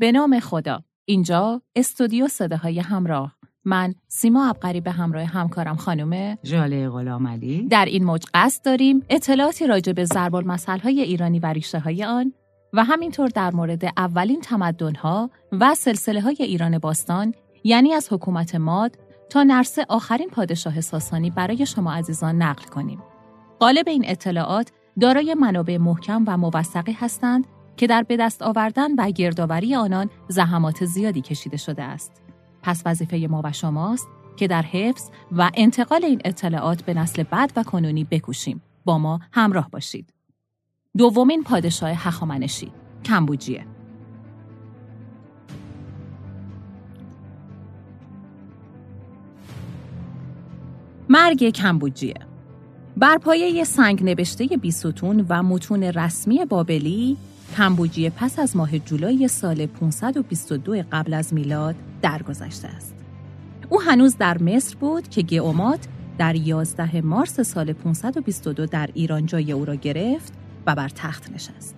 به نام خدا. اینجا استودیو صداهای همراه. من سیما ابقری به همراه همکارم خانم ژاله غلامعلی در این موج قصد داریم اطلاعاتی راجع به ضرب های ایرانی و ریشه های آن و همینطور در مورد اولین تمدنها و سلسله های ایران باستان یعنی از حکومت ماد تا نرسه آخرین پادشاه ساسانی برای شما عزیزان نقل کنیم. قالب این اطلاعات دارای منابع محکم و موثقی هستند که در به دست آوردن و گردآوری آنان زحمات زیادی کشیده شده است. پس وظیفه ما و شماست که در حفظ و انتقال این اطلاعات به نسل بعد و کنونی بکوشیم. با ما همراه باشید. دومین پادشاه هخامنشی کمبوجیه مرگ کمبوجیه بر پایه سنگ نوشته بیستون و متون رسمی بابلی کمبوجیه پس از ماه جولای سال 522 قبل از میلاد درگذشته است. او هنوز در مصر بود که گئومات در 11 مارس سال 522 در ایران جای او را گرفت و بر تخت نشست.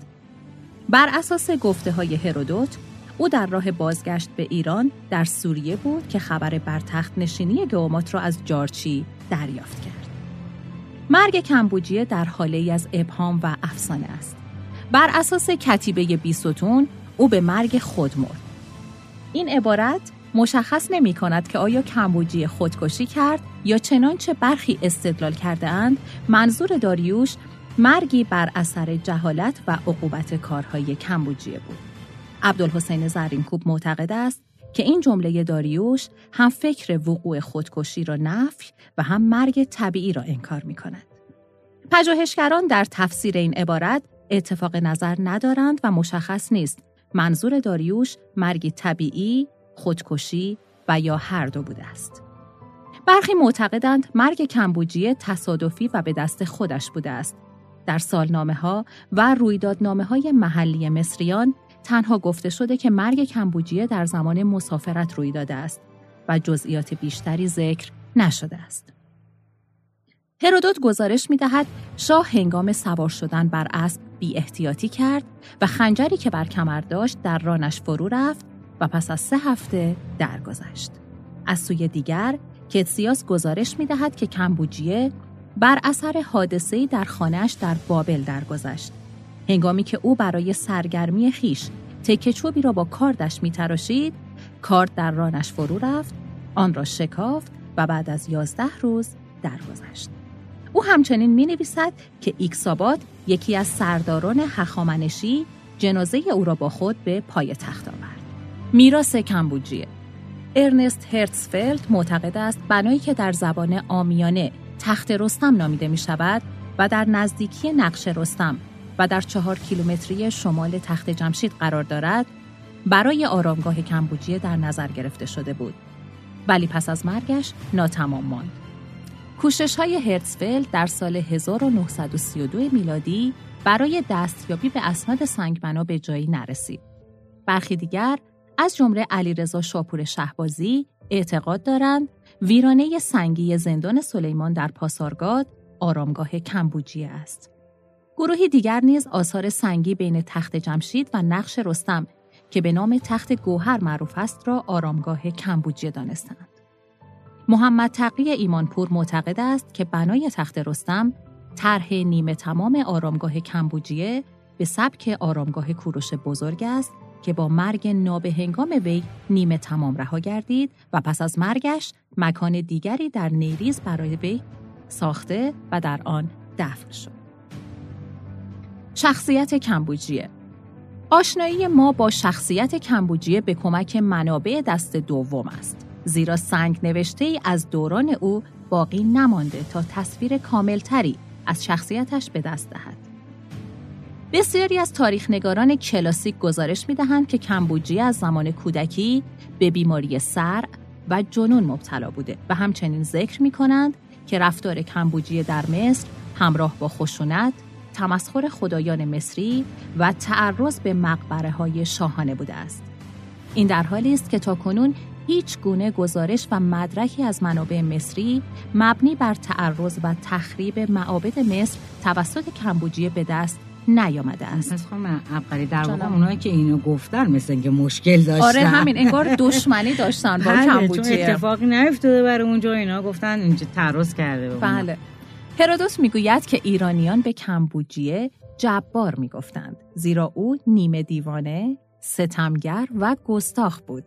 بر اساس گفته های هرودوت، او در راه بازگشت به ایران در سوریه بود که خبر بر تخت نشینی گئومات را از جارچی دریافت کرد. مرگ کمبوجیه در حاله ای از ابهام و افسانه است. بر اساس کتیبه بیستون او به مرگ خود مرد. این عبارت مشخص نمی کند که آیا کمبوجی خودکشی کرد یا چنانچه برخی استدلال کرده اند منظور داریوش مرگی بر اثر جهالت و عقوبت کارهای کمبوجیه بود. عبدالحسین زرینکوب معتقد است که این جمله داریوش هم فکر وقوع خودکشی را نفی و هم مرگ طبیعی را انکار می کند. پژوهشگران در تفسیر این عبارت اتفاق نظر ندارند و مشخص نیست منظور داریوش مرگ طبیعی، خودکشی و یا هر دو بوده است. برخی معتقدند مرگ کمبوجیه تصادفی و به دست خودش بوده است. در سالنامه ها و رویدادنامه های محلی مصریان تنها گفته شده که مرگ کمبوجیه در زمان مسافرت روی داده است و جزئیات بیشتری ذکر نشده است. هرودوت گزارش می دهد شاه هنگام سوار شدن بر اسب بی احتیاطی کرد و خنجری که بر کمر داشت در رانش فرو رفت و پس از سه هفته درگذشت. از سوی دیگر کتسیاس گزارش می دهد که کمبوجیه بر اثر حادثه‌ای در خانهش در بابل درگذشت. هنگامی که او برای سرگرمی خیش تکه چوبی را با کاردش می تراشید، کارد در رانش فرو رفت، آن را شکافت و بعد از یازده روز درگذشت. او همچنین می نویسد که ایکساباد یکی از سرداران هخامنشی جنازه او را با خود به پای تخت آورد. میراث کمبوجیه. ارنست هرتسفلد معتقد است بنایی که در زبان آمیانه تخت رستم نامیده می شود و در نزدیکی نقش رستم و در چهار کیلومتری شمال تخت جمشید قرار دارد برای آرامگاه کمبوجیه در نظر گرفته شده بود. ولی پس از مرگش ناتمام ماند. کوشش های هرتسفلد در سال 1932 میلادی برای دستیابی به اسناد سنگبنا به جایی نرسید. برخی دیگر از جمله علیرضا شاپور شهبازی اعتقاد دارند ویرانه سنگی زندان سلیمان در پاسارگاد آرامگاه کمبوجیه است. گروهی دیگر نیز آثار سنگی بین تخت جمشید و نقش رستم که به نام تخت گوهر معروف است را آرامگاه کمبوجیه دانستند. محمد تقی ایمانپور معتقد است که بنای تخت رستم طرح نیمه تمام آرامگاه کمبوجیه به سبک آرامگاه کوروش بزرگ است که با مرگ نابهنگام وی نیمه تمام رها گردید و پس از مرگش مکان دیگری در نیریز برای وی ساخته و در آن دفن شد. شخصیت کمبوجیه آشنایی ما با شخصیت کمبوجیه به کمک منابع دست دوم است. زیرا سنگ نوشته ای از دوران او باقی نمانده تا تصویر کاملتری از شخصیتش به دست دهد. بسیاری از تاریخنگاران کلاسیک گزارش می دهند که کمبوجی از زمان کودکی به بیماری سر و جنون مبتلا بوده و همچنین ذکر می کنند که رفتار کمبوجی در مصر همراه با خشونت، تمسخر خدایان مصری و تعرض به مقبره های شاهانه بوده است. این در حالی است که تا کنون هیچ گونه گزارش و مدرکی از منابع مصری مبنی بر تعرض و تخریب معابد مصر توسط کمبوجیه به دست نیامده است. پس خانم عبقری در واقع اونایی که اینو گفتن مثل اینکه مشکل داشتن. آره همین انگار دشمنی داشتن با بله، کمبوجیه. چون اتفاقی نیفتاده برای اونجا اینا گفتن اینجا تعرض کرده. بله. هرودوت می‌گوید که ایرانیان به کمبوجیه جبار می‌گفتند زیرا او نیمه دیوانه، ستمگر و گستاخ بود.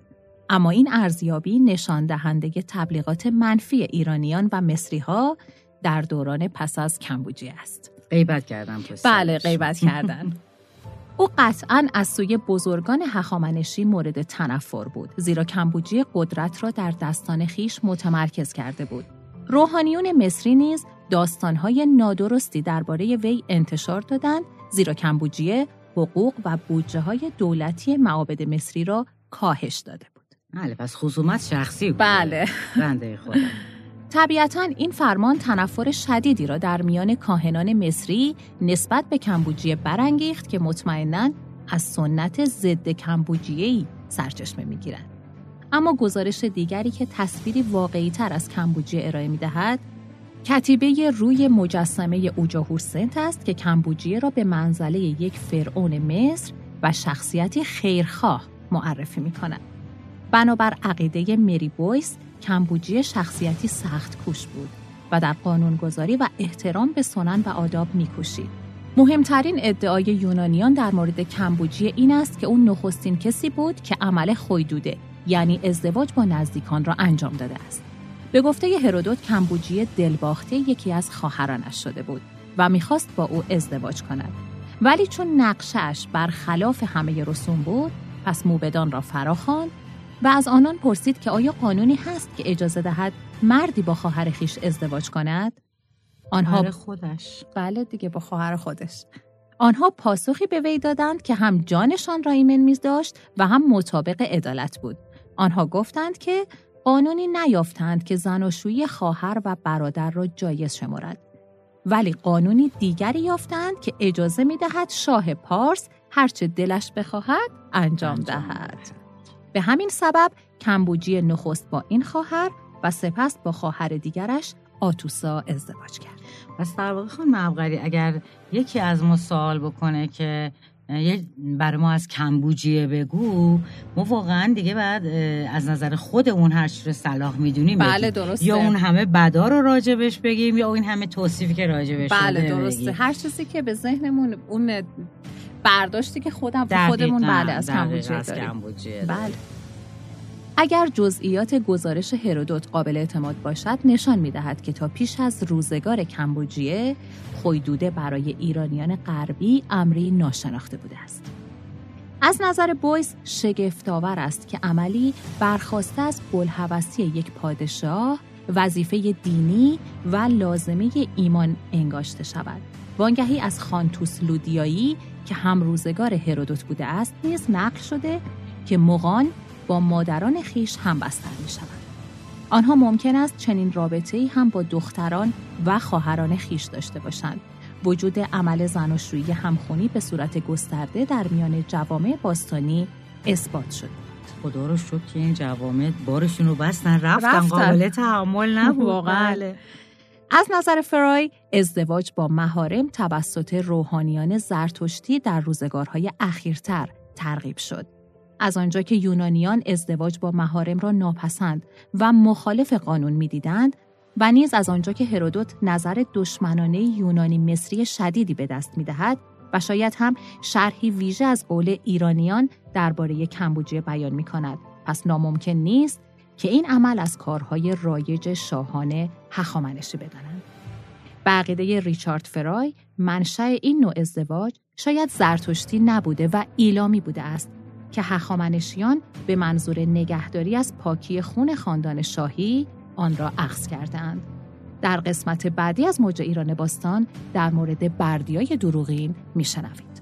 اما این ارزیابی نشان دهنده تبلیغات منفی ایرانیان و مصری ها در دوران پس از کمبوجیه است. غیبت کردم پس بله غیبت کردن. او قطعا از سوی بزرگان هخامنشی مورد تنفر بود زیرا کمبوجی قدرت را در دستان خیش متمرکز کرده بود. روحانیون مصری نیز داستانهای نادرستی درباره وی انتشار دادند زیرا کمبوجیه حقوق و بودجه های دولتی معابد مصری را کاهش داده. بله پس خصومت شخصی بود بله. بنده خدا طبیعتا این فرمان تنفر شدیدی را در میان کاهنان مصری نسبت به کمبوجیه برانگیخت که مطمئنا از سنت ضد کمبوجیه‌ای سرچشمه می‌گیرند. اما گزارش دیگری که تصویری واقعی تر از کمبوجیه ارائه می دهد، کتیبه روی مجسمه اوجاهور سنت است که کمبوجیه را به منزله یک فرعون مصر و شخصیتی خیرخواه معرفی می کند. بنابر عقیده مری بویس کمبوجیه شخصیتی سخت کوش بود و در قانونگذاری و احترام به سنن و آداب میکوشید. مهمترین ادعای یونانیان در مورد کمبوجیه این است که اون نخستین کسی بود که عمل خویدوده یعنی ازدواج با نزدیکان را انجام داده است. به گفته هرودوت کمبوجیه دلباخته یکی از خواهرانش شده بود و می‌خواست با او ازدواج کند. ولی چون نقشش برخلاف همه رسوم بود پس موبدان را فراخواند و از آنان پرسید که آیا قانونی هست که اجازه دهد مردی با خواهر خیش ازدواج کند؟ آنها خودش بله دیگه با خواهر خودش آنها پاسخی به وی دادند که هم جانشان را ایمن میز داشت و هم مطابق عدالت بود. آنها گفتند که قانونی نیافتند که زناشویی خواهر و برادر را جایز شمارد. ولی قانونی دیگری یافتند که اجازه می دهد شاه پارس هرچه دلش بخواهد انجام دهد. به همین سبب کمبوجی نخست با این خواهر و سپس با خواهر دیگرش آتوسا ازدواج کرد. پس در واقع خانم عبقری اگر یکی از ما سوال بکنه که یه برای ما از کمبوجیه بگو ما واقعا دیگه بعد از نظر خودمون هر چی رو صلاح می‌دونیم بله. درسته یا اون همه بدا رو راجبش بگیم یا این همه توصیفی که راجبش بله درسته بگیم. هر چیزی که به ذهنمون اون برداشتی که خودم خودمون بله از داریم کمبوجیه بله. اگر جزئیات گزارش هرودوت قابل اعتماد باشد نشان می دهد که تا پیش از روزگار کمبوجیه خویدوده برای ایرانیان غربی امری ناشناخته بوده است. از نظر بویس شگفتآور است که عملی برخواسته از بلحوثی یک پادشاه وظیفه دینی و لازمه ایمان انگاشته شود. وانگهی از خانتوس لودیایی که هم روزگار هرودوت بوده است نیز نقل شده که مغان با مادران خیش هم بستر می شود. آنها ممکن است چنین رابطه ای هم با دختران و خواهران خیش داشته باشند. وجود عمل زناشویی همخونی به صورت گسترده در میان جوامع باستانی اثبات شد. خدا رو شکر که این جوامع بارشون رو بستن رفتن, رفتن. قابل تحمل نبود واقعاً. از نظر فرای ازدواج با مهارم توسط روحانیان زرتشتی در روزگارهای اخیرتر ترغیب شد. از آنجا که یونانیان ازدواج با مهارم را ناپسند و مخالف قانون می‌دیدند و نیز از آنجا که هرودوت نظر دشمنانه یونانی مصری شدیدی به دست می‌دهد و شاید هم شرحی ویژه از قول ایرانیان درباره کمبوجیه بیان می کند. پس ناممکن نیست که این عمل از کارهای رایج شاهان هخامنشی بدانند. به عقیده ریچارد فرای منشأ این نوع ازدواج شاید زرتشتی نبوده و ایلامی بوده است که هخامنشیان به منظور نگهداری از پاکی خون خاندان شاهی آن را اخذ کردند. در قسمت بعدی از موج ایران باستان در مورد بردیای دروغین میشنوید.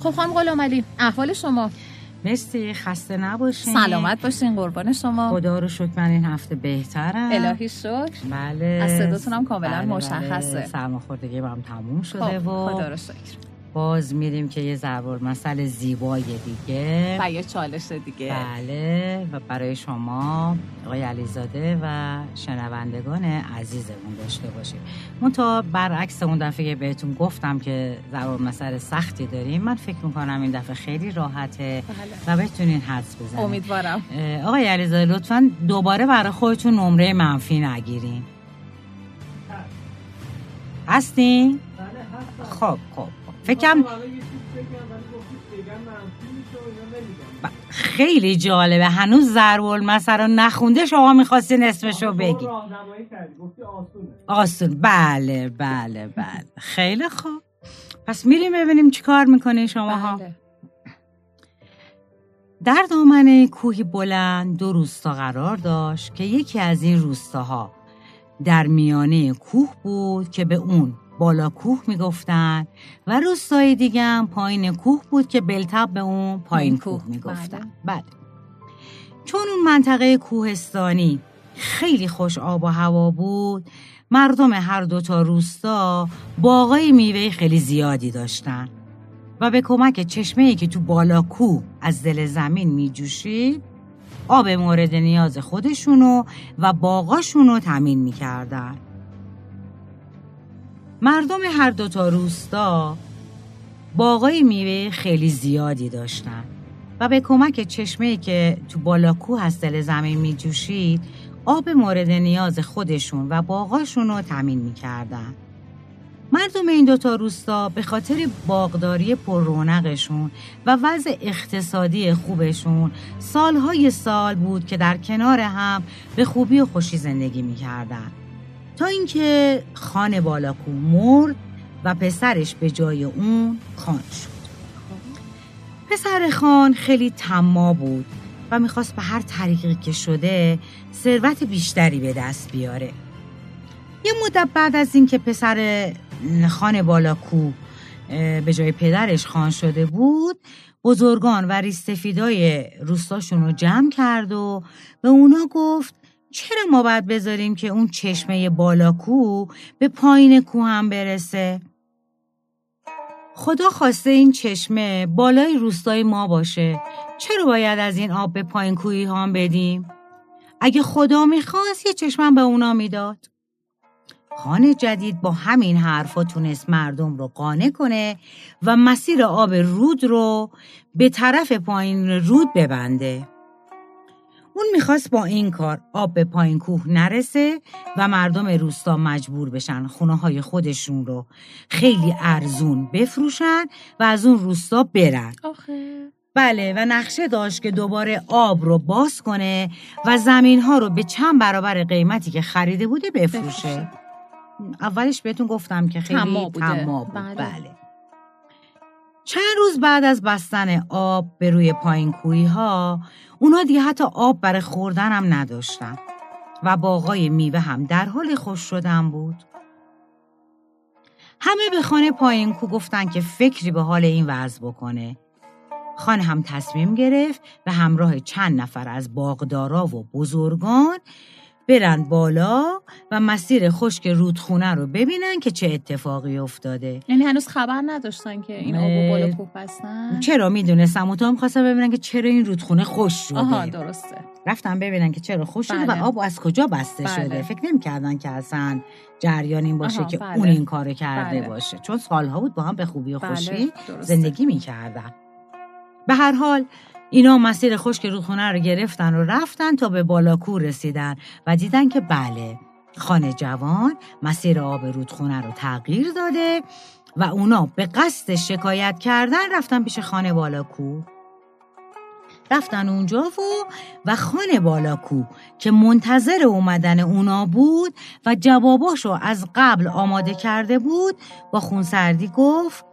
خب خانم غلام احوال شما مرسی خسته نباشین. سلامت باشین قربان شما. خدا رو شکر من این هفته بهترم. الهی شکر. بله. از صداتون هم کاملا بله، مشخصه. بله. سرماخوردگی هم تموم شده خب و خدا رو شکر. باز میریم که یه ضرب مسئله زیبای دیگه. و یه چالش دیگه. بله و برای شما آقای علیزاده و شنوندگان عزیزمون داشته باشید من تا برعکس اون دفعه بهتون گفتم که ضرب مسئله سختی داریم من فکر می‌کنم این دفعه خیلی راحته بله. و بتونین حدس بزنید امیدوارم. آقای علیزاده لطفا دوباره برای خودتون نمره منفی نگیرین. هستین؟ خب خب خب. فکرم ب- خیلی جالبه. هنوز ضرب المثل رو نخونده شما می‌خواستین اسمشو بگی. آسون. بله بله بله. خیلی خوب. پس میریم ببینیم چی کار می‌کنه شما ها بله. در دامنه کوهی بلند دو روستا قرار داشت که یکی از این روستاها در میانه کوه بود که به اون بالا کوه می‌گفتن و روستای دیگه هم پایین کوه بود که بلتب به اون پایین کوه می‌گفتن. بله. چون اون منطقه کوهستانی خیلی خوش آب و هوا بود مردم هر دو تا روستا باغای میوه خیلی زیادی داشتن و به کمک چشمه که تو بالا کوه از دل زمین می جوشید آب مورد نیاز خودشونو و باغاشونو تمین می کردن. مردم هر دوتا روستا باغای میوه خیلی زیادی داشتن و به کمک چشمه که تو بالا کوه از دل زمین می جوشید آب مورد نیاز خودشون و باغاشونو تمین می کردن. مردم این دوتا روستا به خاطر باغداری پر رونقشون و وضع اقتصادی خوبشون سالهای سال بود که در کنار هم به خوبی و خوشی زندگی می‌کردن تا اینکه خان بالاکو مرد و پسرش به جای اون خان شد. پسر خان خیلی تما بود و می‌خواست به هر طریقی که شده ثروت بیشتری به دست بیاره. یه مدت بعد از اینکه پسر خان بالاکو به جای پدرش خان شده بود بزرگان و ریستفیدای روستاشون رو جمع کرد و به اونا گفت چرا ما باید بذاریم که اون چشمه بالاکو به پایین کو هم برسه؟ خدا خواسته این چشمه بالای روستای ما باشه. چرا باید از این آب به پایین کوهی هم بدیم؟ اگه خدا می‌خواست یه چشمم به اونا می‌داد. خان جدید با همین حرفا تونست مردم رو قانع کنه و مسیر آب رود رو به طرف پایین رود ببنده. اون می‌خواست با این کار آب به پایین کوه نرسه و مردم روستا مجبور بشن خونه های خودشون رو خیلی ارزون بفروشن و از اون روستا برن. آخه بله و نقشه داشت که دوباره آب رو باز کنه و زمین ها رو به چند برابر قیمتی که خریده بوده بفروشه. بفروشه. اولش بهتون گفتم که خیلی طماع بوده. طماع بود بله. بله. چند روز بعد از بستن آب به روی پایین کوهی ها اونا دیگه حتی آب برای خوردن هم نداشتن. و باغای میوه هم در حال خوش شدن بود. همه به خانه پایین کو گفتن که فکری به حال این وضع بکنه. خان هم تصمیم گرفت به همراه چند نفر از باغدارا و بزرگان برن بالا و مسیر خشک رودخونه رو ببینن که چه اتفاقی افتاده یعنی هنوز خبر نداشتن که این آب و اه، بالا کوه بستن چرا می‌دونستم و تا می‌خواستم ببینن که چرا این رودخونه خوش شده آها درسته رفتم ببینن که چرا خوش شده بله. و آب از کجا بسته بله. شده فکر نمی‌کردن که اصلا جریان این باشه که بله. اون این کارو کرده بله. باشه چون سالها بود با هم به خوبی و بله، خوشی. زندگی می‌کردن به هر حال اینا مسیر خشک رودخونه رو گرفتن و رفتن تا به بالاکو رسیدن و دیدن که بله خانه جوان مسیر آب رودخونه رو تغییر داده و اونا به قصد شکایت کردن رفتن پیش خانه بالاکو. رفتن اونجا و و خانه بالاکو که منتظر اومدن اونا بود و جواباشو از قبل آماده کرده بود با خونسردی گفت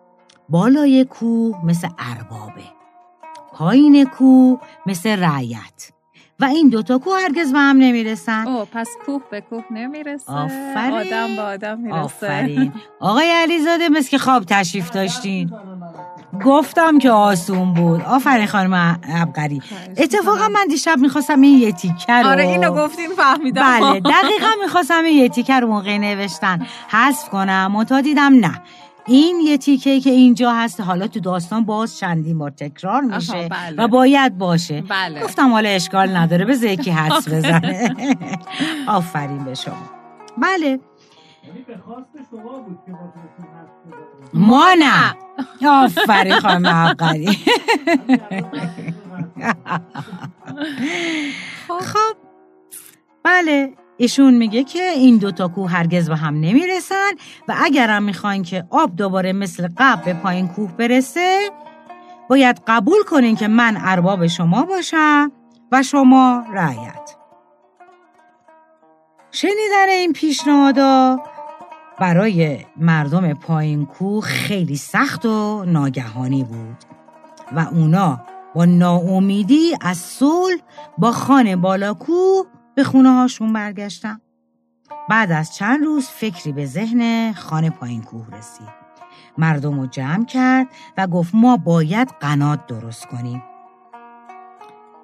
بالای کوه مثل اربابه. پایین کوه مثل رعیت. و این دوتا کوه هرگز به هم نمی‌رسن. او پس کوه به کوه نمی‌رسه. آفرین. آدم به آدم می‌رسه. آفرین. آقای علیزاده مثل که خواب تشریف داشتین. گفتم که آسون بود. آفرین خانم خواهش اتفاقا. من دیشب می‌خواستم این یه تیکه رو آره اینو گفتین فهمیدم. بله دقیقا می‌خواستم این یه تیکه رو موقع نوشتن. حذف کنم منتها دیدم نه. این یه تیکه که اینجا هست. حالا تو داستان باز چندین بار تکرار میشه بله. و باید باشه. بله. گفتم حالا اشکال نداره. به یکی حدس بزنه. آفرین به شما. بله. یعنی ما نه. آفرین خواهم عقلی خب. بله. ایشون میگه که این دوتا کوه هرگز به هم نمی‌رسن و اگرم می‌خواین که آب دوباره مثل قبل به پایین کوه برسه باید قبول کنین که من ارباب شما باشم و شما رعیت شنیدن این پیشنهادا برای مردم پایین کوه خیلی سخت و ناگهانی بود و اونا با ناامیدی از صلح با خانه بالاکو به خونه هاشون برگشتن بعد از چند روز فکری به ذهن خانه پایین کوه رسید. مردم رو جمع کرد و گفت ما باید قنات درست کنیم.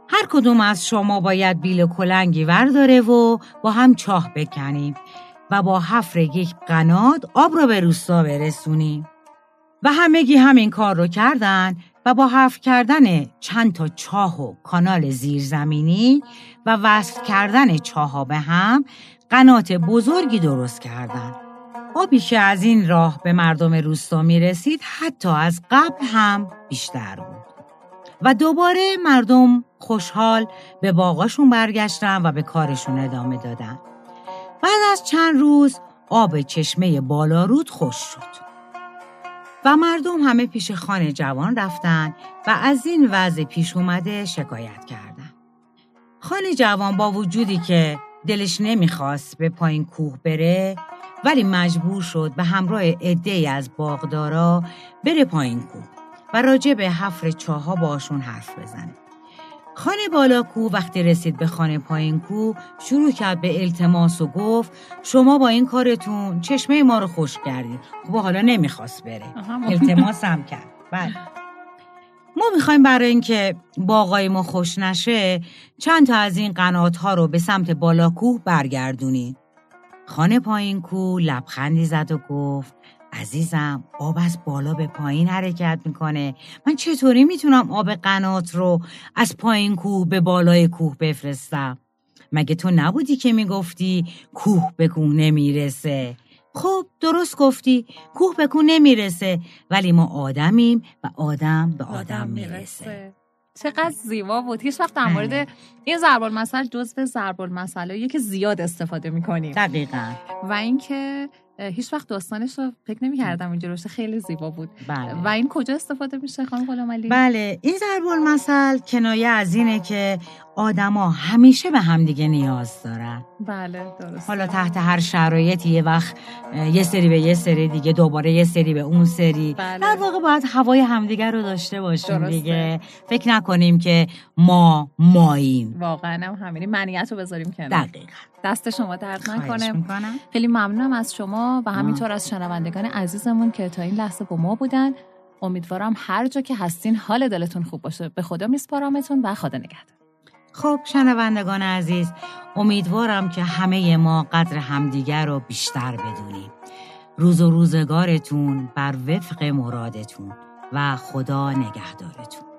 هر کدوم از شما باید بیل کلنگی ورداره و با هم چاه بکنیم و با حفر یک قنات آب رو به روستا برسونیم. و همگی همین کار رو کردن و با حفر کردن چند تا چاه و کانال زیرزمینی و وصل کردن چاه به هم قنات بزرگی درست کردند. آبی که از این راه به مردم روستا می رسید حتی از قبل هم بیشتر بود. و دوباره مردم خوشحال به باغاشون برگشتن و به کارشون ادامه دادن. بعد از چند روز آب چشمه بالا خوش شد. و مردم همه پیش خانه جوان رفتن و از این وضع پیش اومده شکایت کردن. خانه جوان با وجودی که دلش نمی‌خواست به پایین کوه بره ولی مجبور شد به همراه عده از باغدارا بره پایین کوه و راجع به حفر چاها باشون حرف بزنه. خانه بالاکو وقتی رسید به خانه پایین کو شروع کرد به التماس و گفت شما با این کارتون چشمه ما رو خوش کردید خب حالا نمی‌خواست بره. التماس هم کرد. بله. ما می‌خوایم برای اینکه باقای ما خوش نشه چند تا از این قنات ها رو به سمت بالاکوه برگردونید خانه پایین کو لبخندی زد و گفت عزیزم آب از بالا به پایین حرکت می‌کنه. من چطوری می‌تونم آب قنات رو از پایین کوه به بالای کوه بفرستم؟ مگه تو نبودی که می‌گفتی کوه به کوه نمی‌رسه؟ خب درست گفتی کوه به کوه نمی‌رسه ولی ما آدمیم و آدم به آدم, می‌رسه. چقدر زیبا بود. هیچ وقت در مورد. این ضرب المثل جزء ضرب المثل که زیاد استفاده می‌کنیم. دقیقا. و اینکه هیچ وقت داستانش رو فکر نمی کردم اینجا روشه خیلی زیبا بود. بله. و این کجا استفاده میشه خانم غلام علی بله. این ضرب المثل کنایه از اینه که آدما همیشه به همدیگه نیاز دارن. بله درست حالا تحت هر شرایطی یه وقت یه سری به یه سری دیگه دوباره یه سری به اون سری. بله. در واقع باید هوای همدیگه رو داشته باشیم درسته. دیگه. فکر نکنیم که ما ماییم. واقعا هم همینی. منیت رو بذاریم کنار. دقیقا. دست شما درد نکنه. خیلی ممنونم از شما و همینطور از شنوندگان عزیزمون که تا این لحظه با ما بودن. امیدوارم هر جا که هستین حال دلتون خوب باشه. به خدا میسپارمتون و خدا نگهدار. خب شنوندگان عزیز امیدوارم که همه ما قدر همدیگر رو بیشتر بدونیم. روز و روزگارتون بر وفق مرادتون و خدا نگهدارتون.